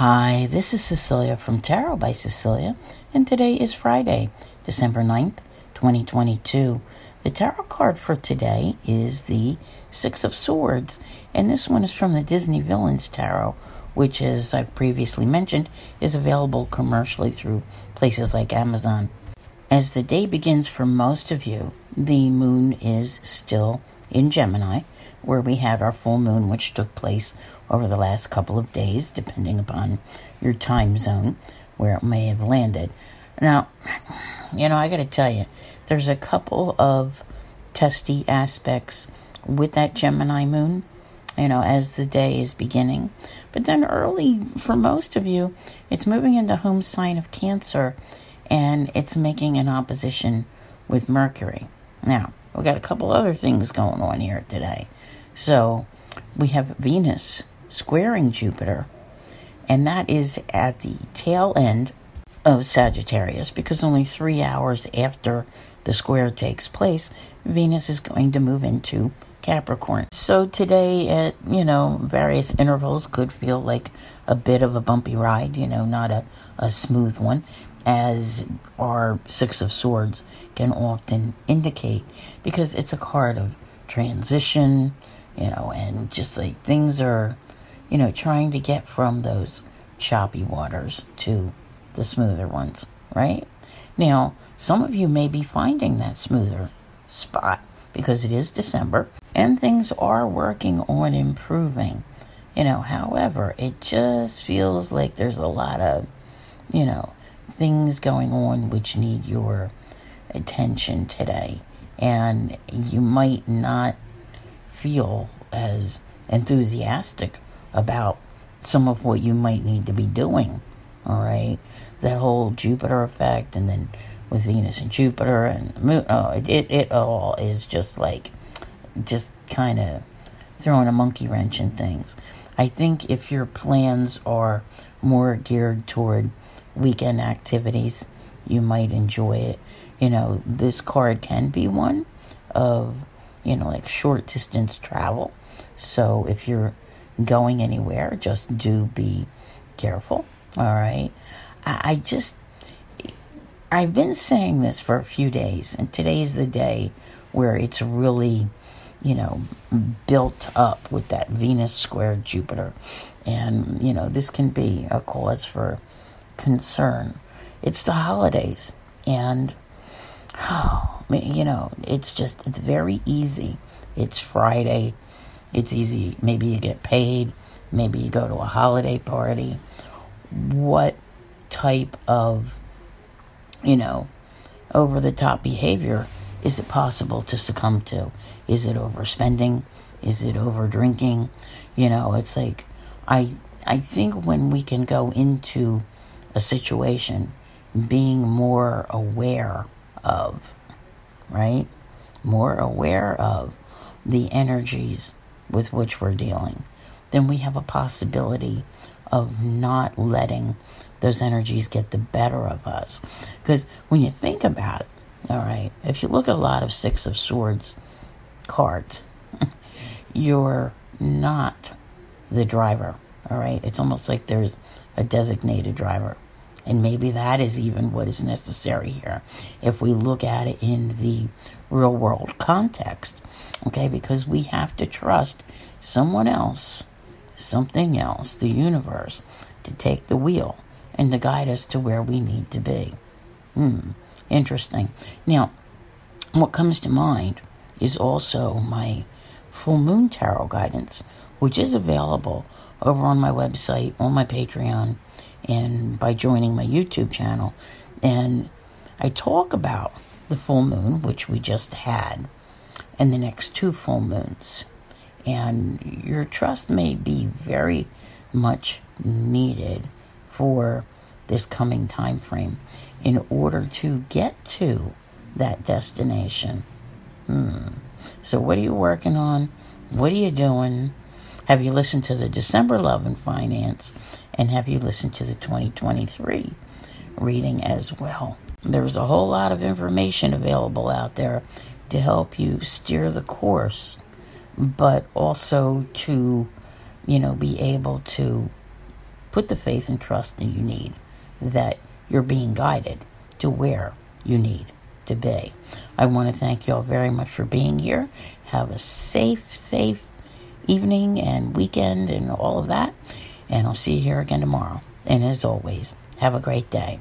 Hi, this is Cecilia from Tarot by Cecilia, and today is Friday, December 9th, 2022. The tarot card for today is the Six of Swords, and this one is from the Disney Villains Tarot, which, as I've previously mentioned, is available commercially through places like Amazon. As the day begins for most of you, the moon is still in Gemini, where we had our full moon, which took place over the last couple of days, depending upon your time zone where it may have landed. Now, you know, I got to tell you, there's a couple of testy aspects with that Gemini moon, you know, as the day is beginning. But then early, for most of you, it's moving into home sign of Cancer and it's making an opposition with Mercury. Now, we got a couple other things going on here today. So, we have Venus squaring Jupiter, and that is at the tail end of Sagittarius because only three hours after the square takes place, Venus is going to move into Capricorn. So today, at you know various intervals, could feel like a bit of a bumpy ride. You know, not a a smooth one, as our Six of Swords can often indicate, because it's a card of transition. You know, and just like things are you know, trying to get from those choppy waters to the smoother ones, right? Now, some of you may be finding that smoother spot because it is December and things are working on improving. You know, however, it just feels like there's a lot of, you know, things going on which need your attention today. And you might not feel as enthusiastic about some of what you might need to be doing. All right, that whole Jupiter effect, and then with Venus and Jupiter and Moon. Oh, it it, it all is just like just kind of throwing a monkey wrench in things. I think if your plans are more geared toward weekend activities, you might enjoy it. You know, this card can be one of, you know, like short distance travel. So if you're going anywhere. Just do be careful. All right. I, I just, I've been saying this for a few days, and today's the day where it's really, you know, built up with that Venus square Jupiter. And, you know, this can be a cause for concern. It's the holidays. And, oh, you know, it's just, it's very easy. It's Friday it's easy. Maybe you get paid. Maybe you go to a holiday party. What type of, you know, over the top behavior is it possible to succumb to? Is it overspending? Is it over drinking? You know, it's like I I think when we can go into a situation being more aware of, right? More aware of the energies with which we're dealing, then we have a possibility of not letting those energies get the better of us. Because when you think about it, all right, if you look at a lot of Six of Swords cards, you're not the driver, all right? It's almost like there's a designated driver. And maybe that is even what is necessary here if we look at it in the real world context. Okay, because we have to trust someone else, something else, the universe, to take the wheel and to guide us to where we need to be. Hmm, interesting. Now, what comes to mind is also my full moon tarot guidance, which is available over on my website, on my Patreon, and by joining my YouTube channel. And I talk about the full moon, which we just had, and the next two full moons. And your trust may be very much needed for this coming time frame in order to get to that destination. Hmm. So, what are you working on? What are you doing? Have you listened to the December Love and Finance? And have you listened to the 2023 reading as well? There's a whole lot of information available out there to help you steer the course, but also to, you know, be able to put the faith and trust that you need, that you're being guided to where you need to be. I want to thank you all very much for being here. Have a safe, safe evening and weekend and all of that. And I'll see you here again tomorrow. And as always, have a great day.